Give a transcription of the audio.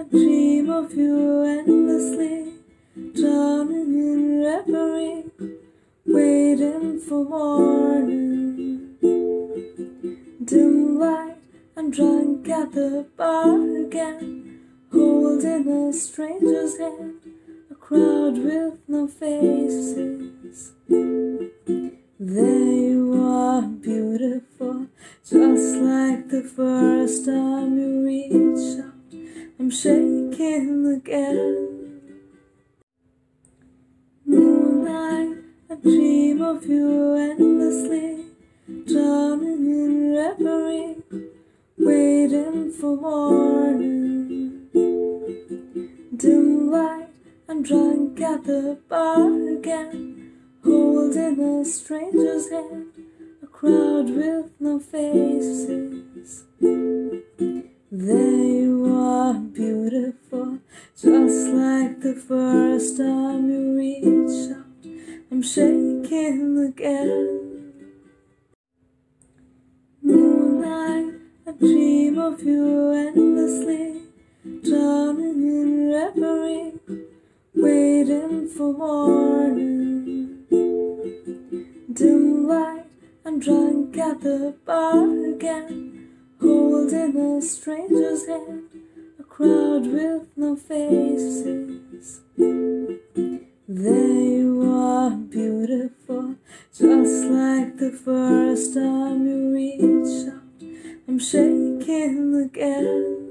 I dream of you endlessly, drowning in reverie, waiting for morning. Dim light, I'm drunk at the bar again, holding a stranger's hand, a crowd with no faces. There you are, beautiful, just like the first time you reached out. I'm shaking again. Moonlight, I dream of you endlessly, drowning in reverie, waiting for morning. Dim light, I'm drunk at the bar again, holding a stranger's hand, a crowd with no faces. Just like the first time you reached out. I'm shaking again. Moonlight, I dream of you endlessly, drowning in reverie, waiting for morning. Dim light, I'm drunk at the bar again, holding a stranger's hand, crowd with no faces. There you are, beautiful, just like the first time you reached out. I'm shaking again.